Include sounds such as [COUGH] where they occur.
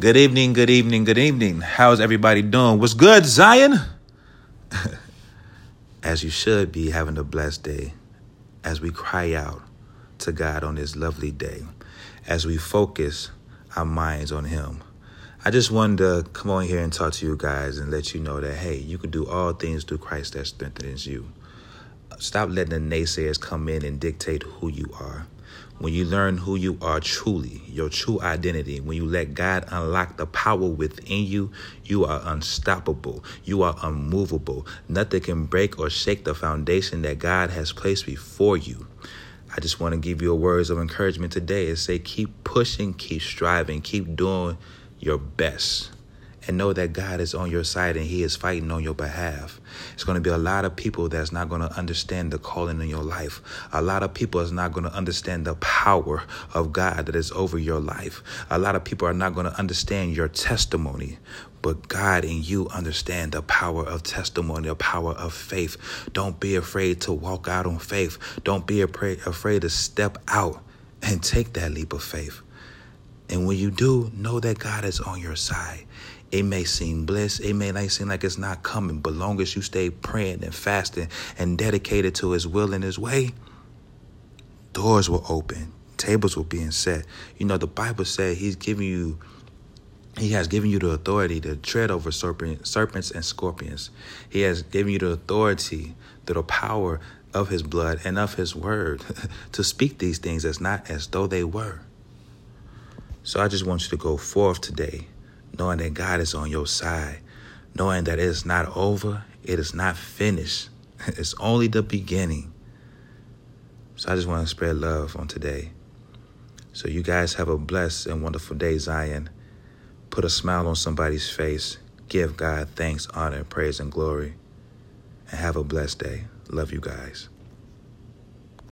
Good evening, good evening, good evening. How's everybody doing? What's good, Zion? [LAUGHS] as you should be having a blessed day as we cry out to God on this lovely day, as we focus our minds on Him. I just wanted to come on here and talk to you guys and let you know that, hey, you can do all things through Christ that strengthens you. Stop letting the naysayers come in and dictate who you are. When you learn who you are truly, your true identity, when you let God unlock the power within you, you are unstoppable. You are unmovable. Nothing can break or shake the foundation that God has placed before you. I just want to give you a words of encouragement today and say keep pushing, keep striving, keep doing your best and know that God is on your side and He is fighting on your behalf. It's going to be a lot of people that's not going to understand the calling in your life. A lot of people is not going to understand the power of God that is over your life. A lot of people are not going to understand your testimony. But God and you understand the power of testimony, the power of faith. Don't be afraid to walk out on faith. Don't be afraid, afraid to step out and take that leap of faith. And when you do, know that God is on your side. It may seem bliss, it may not seem like it's not coming, but long as you stay praying and fasting and dedicated to His will and His way, doors will open, tables will be set. You know, the Bible said He's giving you. He has given you the authority to tread over serpent, serpents and scorpions. He has given you the authority, through the power of his blood and of his word, [LAUGHS] to speak these things as not as though they were. So I just want you to go forth today, knowing that God is on your side, knowing that it is not over, it is not finished, [LAUGHS] it's only the beginning. So I just want to spread love on today. So you guys have a blessed and wonderful day, Zion. Put a smile on somebody's face. Give God thanks, honor, praise, and glory. And have a blessed day. Love you guys.